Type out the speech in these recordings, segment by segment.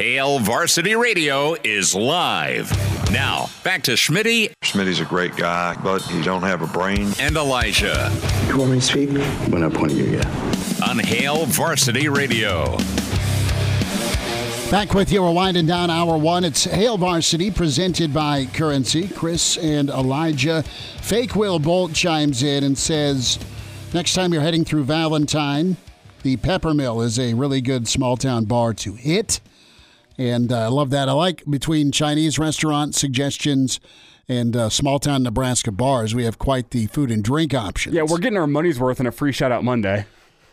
Hail Varsity Radio is live. Now, back to Schmitty Schmitty's a great guy, but he don't have a brain. and Elijah You want me to speak? When I point at you, yeah. on Hail Varsity Radio. Back with you. We're winding down hour one. It's Hail Varsity presented by Currency. Chris and Elijah. Fake Will Bolt chimes in and says, Next time you're heading through Valentine, the Pepper Mill is a really good small town bar to hit. And uh, I love that. I like between Chinese restaurant suggestions and uh, small town Nebraska bars, we have quite the food and drink options. Yeah, we're getting our money's worth in a free shout out Monday.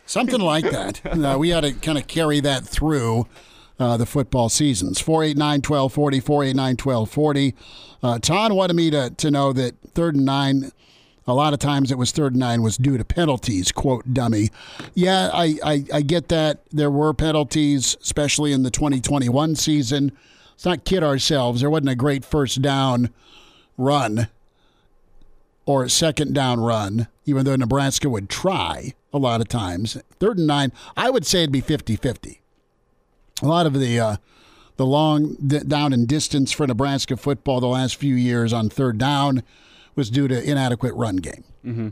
Something like that. Uh, we ought to kind of carry that through uh, the football seasons. 489 1240, 489 1240. Uh, Todd wanted me to, to know that third and nine, a lot of times it was third and nine was due to penalties, quote, dummy. Yeah, I, I, I get that. There were penalties, especially in the 2021 season. Let's not kid ourselves. There wasn't a great first down run or second down run, even though Nebraska would try a lot of times. Third and nine, I would say it'd be 50 50. A lot of the uh, the long down and distance for Nebraska football the last few years on third down was due to inadequate run game. Mm-hmm.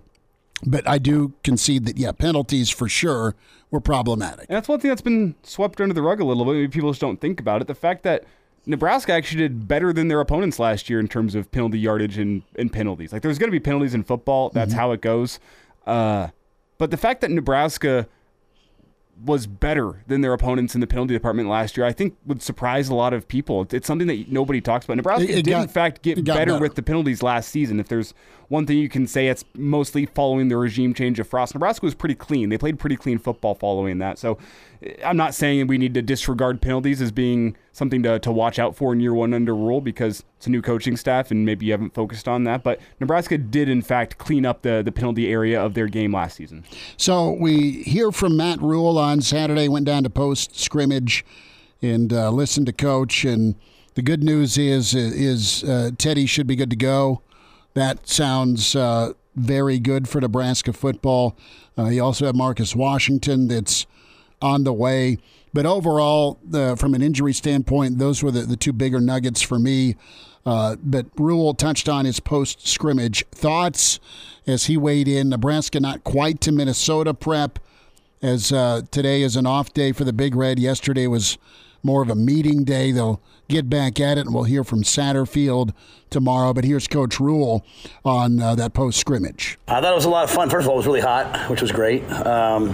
But I do concede that, yeah, penalties for sure were problematic. And that's one thing that's been swept under the rug a little bit. Maybe people just don't think about it. The fact that Nebraska actually did better than their opponents last year in terms of penalty yardage and, and penalties. Like there's going to be penalties in football. That's how it goes. Uh, but the fact that Nebraska was better than their opponents in the penalty department last year, I think would surprise a lot of people. It's- something that nobody talks about. Nebraska It- it did, got- in fact, get better, better. with the penalties last season. If there's one thing you can say, it's mostly following the regime change of Frost. Nebraska was pretty clean. They played pretty clean football following that. So I'm not saying we need to disregard penalties as being something to, to watch out for in year one under Rhule because it's a new coaching staff and maybe you haven't focused on that. But Nebraska did, in fact, clean up the, the penalty area of their game last season. So we hear from Matt Rhule on Saturday, went down to post scrimmage and uh, listened to coach. And the good news is, is uh, Teddy should be good to go. That sounds uh, very good for Nebraska football. Uh, you also have Marcus Washington that's on the way. But overall, from an injury standpoint, those were the, the two bigger nuggets for me. Uh, but Rhule touched on his post scrimmage thoughts as he weighed in. Nebraska not quite to Minnesota prep, as uh, today is an off day for the Big Red. Yesterday was more of a meeting day. They'll get back at it, and we'll hear from Satterfield tomorrow. But here's Coach Rhule on uh, that post scrimmage. I thought it was a lot of fun. First of all, it was really hot, which was great. Um,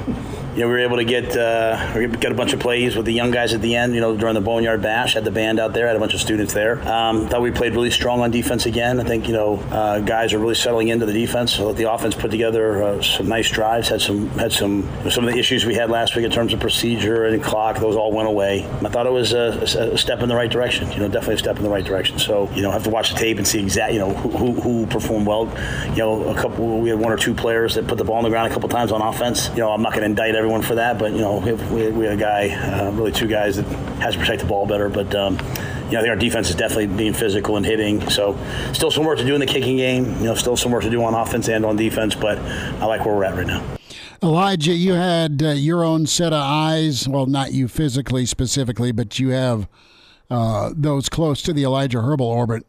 you know, we were able to get uh, we got a bunch of plays with the young guys at the end. You know, during the Boneyard Bash, had the band out there, had a bunch of students there. Um, thought we played really strong on defense again. I think you know uh, guys are really settling into the defense. So the offense put together uh, some nice drives. Had some had some some of the issues we had last week in terms of procedure and clock. Those all went away. I thought it was a, a step in the right direction. You know, definitely a step in the right direction. So you know, have to watch the tape and see exact you know who, who, who performed well. You know, a couple we had one or two players that put the ball on the ground a couple times on offense. You know, I'm not going to indict everyone for that, but you know, we, we, we had a guy, uh, really two guys that has to protect the ball better, but. Um, you know, I think our defense is definitely being physical and hitting. So, still some work to do in the kicking game. You know, still some work to do on offense and on defense. But I like where we're at right now. Elijah, you had uh, your own set of eyes. Well, not you physically specifically, but you have uh, those close to the Elijah Herbel orbit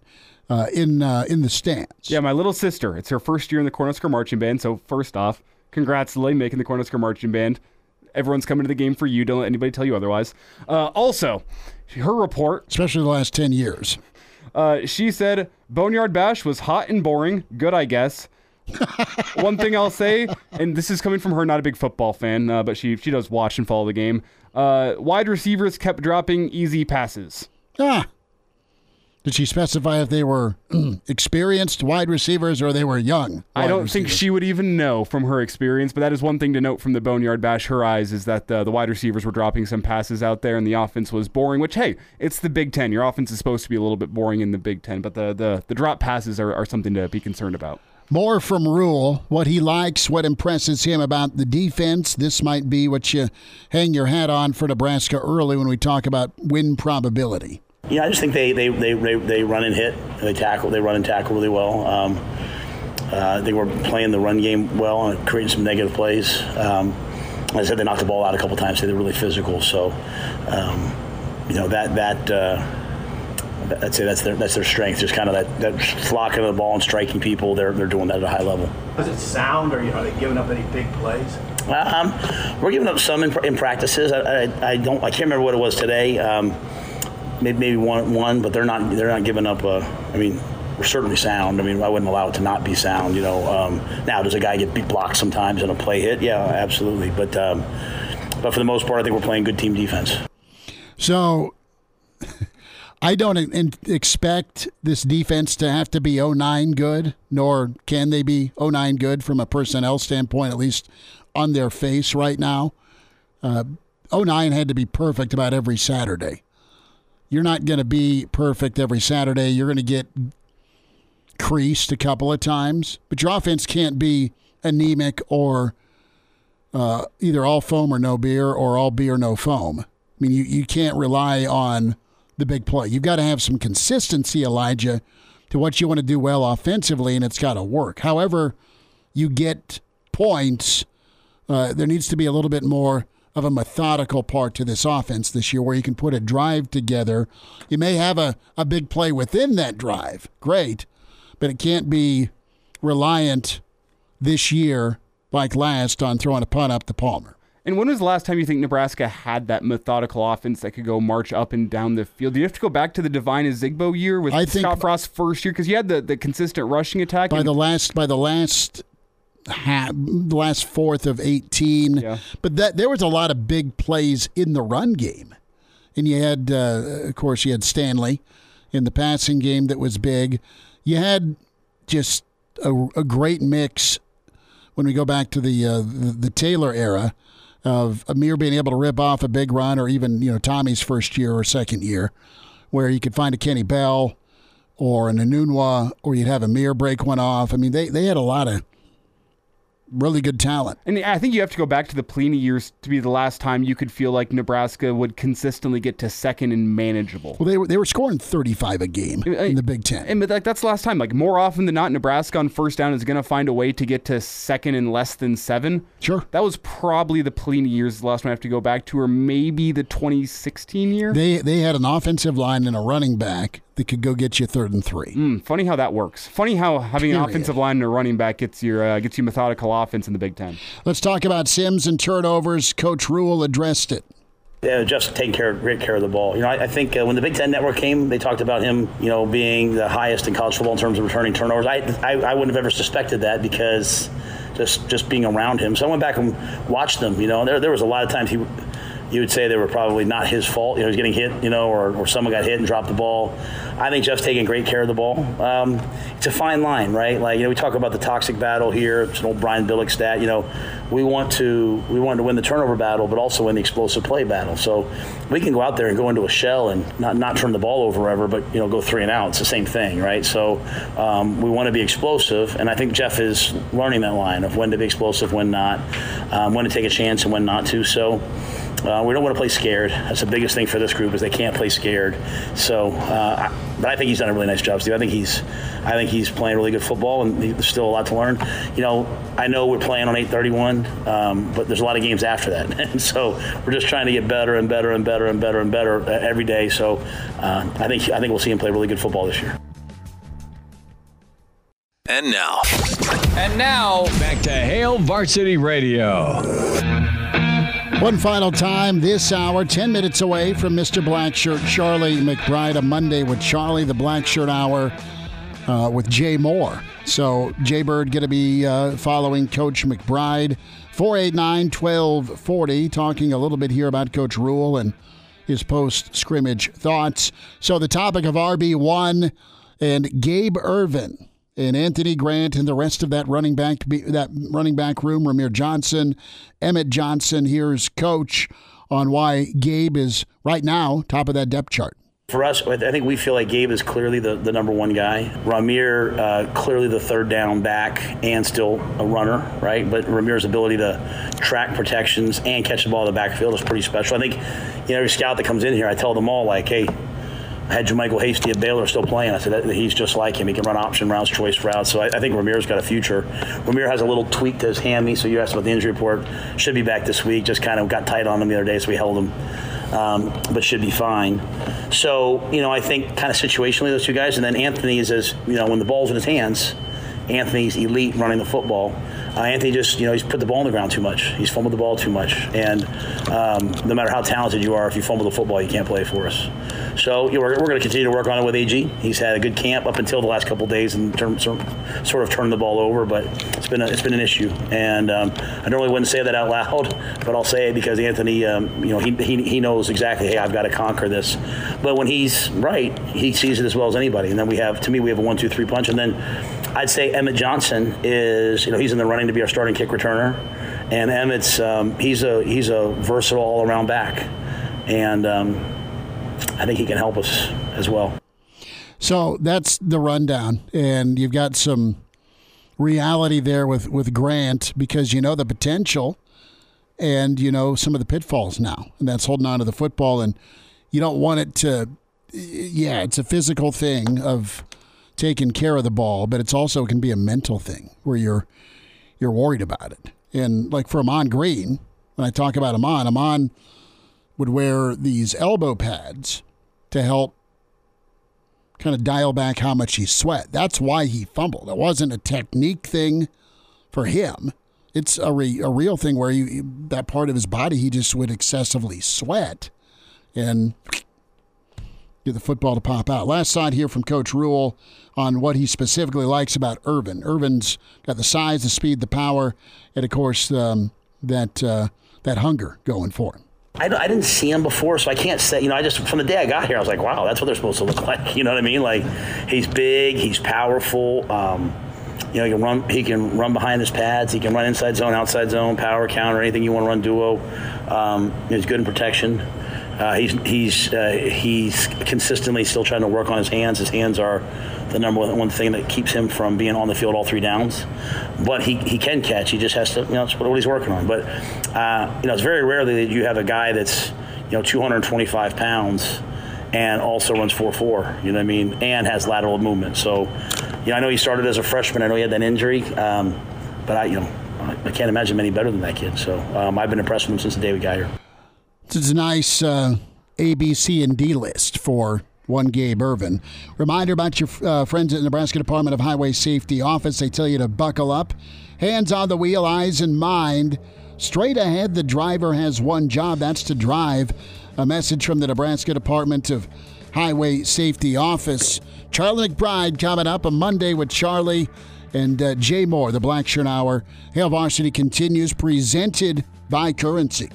uh, in uh, in the stands. Yeah, my little sister. It's her first year in the Cornhusker Marching Band. So first off, congrats, Lily, making the Cornhusker Marching Band. Everyone's coming to the game for you. Don't let anybody tell you otherwise. Uh, also, her report. especially the last ten years. Uh, she said Boneyard Bash was hot and boring. Good, I guess. One thing I'll say, and this is coming from her, not a big football fan, uh, but she she does watch and follow the game. Uh, wide receivers kept dropping easy passes. Ah, Did she specify if they were experienced wide receivers or they were young? I don't receivers? think she would even know from her experience, but that is one thing to note from the Boneyard Bash. Her eyes is that the, the wide receivers were dropping some passes out there, and the offense was boring. Which hey, it's the Big Ten. Your offense is supposed to be a little bit boring in the Big Ten, but the the, the drop passes are, are something to be concerned about. More from Rhule, what he likes, what impresses him about the defense. This might be what you hang your hat on for Nebraska early when we talk about win probability. Yeah, I just think they they, they, they, they run and hit. And they tackle. They run and tackle really well. Um, uh, they were playing the run game well and creating some negative plays. Um, I said they knocked the ball out a couple times. So they're really physical. So, um, you know that that. Uh, I'd say that's their that's their strength. Just kind of that, that flocking of the ball and striking people. They're they're doing that at a high level. Does it sound, or are they giving up any big plays? Um, we're giving up some in, in practices. I, I, I, don't. I can't remember what it was today. Um, maybe, maybe one, one, but they're not. They're not giving up. A, I mean, we're certainly sound. I mean, I wouldn't allow it to not be sound. You know. Um, now, does a guy get beat blocked sometimes in a play hit? Yeah, absolutely. But um, but for the most part, I think we're playing good team defense. So. I don't expect this defense to have to be 09 good, nor can they be 09 good from a personnel standpoint, at least on their face right now. Uh, 09 had to be perfect about every Saturday. You're not going to be perfect every Saturday. You're going to get creased a couple of times, but your offense can't be anemic or uh, either all foam or no beer or all beer, no foam. I mean, you, you can't rely on the big play. You've got to have some consistency, Elijah, to what you want to do well offensively, and it's got to work. However, you get points, uh, there needs to be a little bit more of a methodical part to this offense this year where you can put a drive together. You may have a, a big play within that drive. Great. But it can't be reliant this year like last on throwing a punt up to Palmer. And when was the last time you think Nebraska had that methodical offense that could go march up and down the field? Do you have to go back to the Devine Ozigbo year with I Scott Frost's first year because you had the, the consistent rushing attack? By the last by the last half, the last fourth of eighteen, yeah. but that there was a lot of big plays in the run game, and you had uh, of course you had Stanley in the passing game that was big. You had just a, a great mix when we go back to the uh, the, the Taylor era of Ameer being able to rip off a big run, or even you know Tommy's first year or second year, where you could find a Kenny Bell or an Enunwa, or you'd have Ameer break one off. I mean, they they had a lot of really good talent. And I think you have to go back to the Pelini years to be the last time you could feel like Nebraska would consistently get to second and manageable. Well, they were they were scoring 35 a game I, uh, in the Big Ten. And but like that's the last time. Like more often than not, Nebraska on first down is going to find a way to get to second and less than seven. Sure. That was probably the Pelini years. The last one I have to go back to, or maybe the 2016 year. They they had an offensive line and a running back that could go get you third and three. Mm, funny how that works. Funny how having Period. an offensive line and a running back gets your uh, gets you methodical offense in the Big Ten. Let's talk about Sims and turnovers. Coach Rhule addressed it. Yeah, just taking care, great care of the ball. You know, I, I think uh, when the Big Ten Network came, they talked about him, you know, being the highest in college football in terms of returning turnovers. I, I, I wouldn't have ever suspected that because just just being around him. So I went back and watched them. You know, there there was a lot of times he you would say they were probably not his fault. You know, he's getting hit, you know, or, or someone got hit and dropped the ball. I think Jeff's taking great care of the ball. Um, it's a fine line, right? Like you know, we talk about the toxic battle here. It's an old Brian Billick stat. You know, we want to we want to win the turnover battle, but also win the explosive play battle. So we can go out there and go into a shell and not not turn the ball over ever, but you know, go three and out. It's the same thing, right? So um, we want to be explosive, and I think Jeff is learning that line of when to be explosive, when not, um, when to take a chance, and when not to. So. Uh, we don't want to play scared. That's the biggest thing for this group is they can't play scared. So, uh, but I think he's done a really nice job, Steve. I think he's, I think he's playing really good football, and there's still a lot to learn. You know, I know we're playing on 8:31, um, but there's a lot of games after that, and so we're just trying to get better and better and better and better and better uh, every day. So, uh, I think I think we'll see him play really good football this year. And now, and now back to Hail Varsity Radio. One final time this hour, 10 minutes away from Mr. Blackshirt, Charlie McBride, a Monday with Charlie, the Blackshirt Hour uh, with Jay Moore. So, Jay Bird going to be uh, following Coach McBride. 489 1240, talking a little bit here about Coach Rhule and his post scrimmage thoughts. So, the topic of RB1 and Gabe Ervin and Anthony Grant and the rest of that running back that running back room, Rahmir Johnson, Emmett Johnson. Here's coach on why Gabe is right now top of that depth chart. For us, I think we feel like Gabe is clearly the, the number one guy. Rahmir, uh, clearly the third down back and still a runner, right? But Rahmir's ability to track protections and catch the ball in the backfield is pretty special. I think, you know, every scout that comes in here, I tell them all, like, hey, I had JaMycal Hasty at Baylor still playing. I said he's just like him. He can run option routes, choice routes. So I, I think Rahmir's got a future. Rahmir has a little tweak to his hammy. So you asked about the injury report. Should be back this week. Just kind of got tight on him the other day, so we held him. Um, but should be fine. So you know, I think kind of situationally those two guys, and then Anthony is as you know when the ball's in his hands. Anthony's elite running the football. Uh, Anthony just, you know, he's put the ball on the ground too much. He's fumbled the ball too much. And um, no matter how talented you are, if you fumble the football, you can't play for us. So you know, we're, we're going to continue to work on it with AG. He's had a good camp up until the last couple days and term, sort of turned the ball over, but it's been a, it's been an issue. And um, I normally wouldn't say that out loud, but I'll say it because Anthony, um, you know, he, he, he knows exactly, hey, I've got to conquer this. But when he's right, he sees it as well as anybody. And then we have, to me, we have a one, two, three punch. And then I'd say Emmett Johnson is, you know, he's in the running to be our starting kick returner. And Emmett's, um, he's a he's a versatile all around back. And, um, I think he can help us as well. So that's the rundown, and you've got some reality there with with Grant because you know the potential, and you know some of the pitfalls now, and that's holding on to the football, and you don't want it to. Yeah, it's a physical thing of taking care of the ball, but it's also it can be a mental thing where you're you're worried about it. And like for Ahman Green, when I talk about Ahman, Ahman would wear these elbow pads to help kind of dial back how much he sweat. That's why he fumbled. It wasn't a technique thing for him. It's a, re, a real thing where you that part of his body he just would excessively sweat and get the football to pop out. Last side here from Coach Rhule on what he specifically likes about Ervin. Ervin's got the size, the speed, the power, and of course um, that uh, that hunger going for him. I, I, didn't see him before, so I can't say. You know, I just from the day I got here, I was like, wow, that's what they're supposed to look like. You know what I mean? Like, he's big, he's powerful. Um, you know, he can run. He can run behind his pads. He can run inside zone, outside zone, power counter, anything you want to run duo. Um, he's good in protection. Uh, he's he's uh, he's consistently still trying to work on his hands. His hands are the number one thing that keeps him from being on the field all three downs. But he, he can catch. He just has to, you know, that's what he's working on. But, uh, you know, it's very rarely that you have a guy that's, you know, 225 pounds and also runs 4-4, you know what I mean, and has lateral movement. So, you know, I know he started as a freshman. I know he had that injury. Um, but, I, you know, I can't imagine many better than that kid. So um, I've been impressed with him since the day we got here. It's a nice uh, A, B, C, and D list for one Gabe Ervin. Reminder about your uh, friends at the Nebraska Department of Highway Safety Office. They tell you to buckle up, hands on the wheel, eyes in mind. Straight ahead, the driver has one job that's to drive. A message from the Nebraska Department of Highway Safety Office. Charlie McBride coming up on Monday with Charlie and uh, Jay Moore, the Black Shirt Hour. Hail Varsity continues, presented by Currency.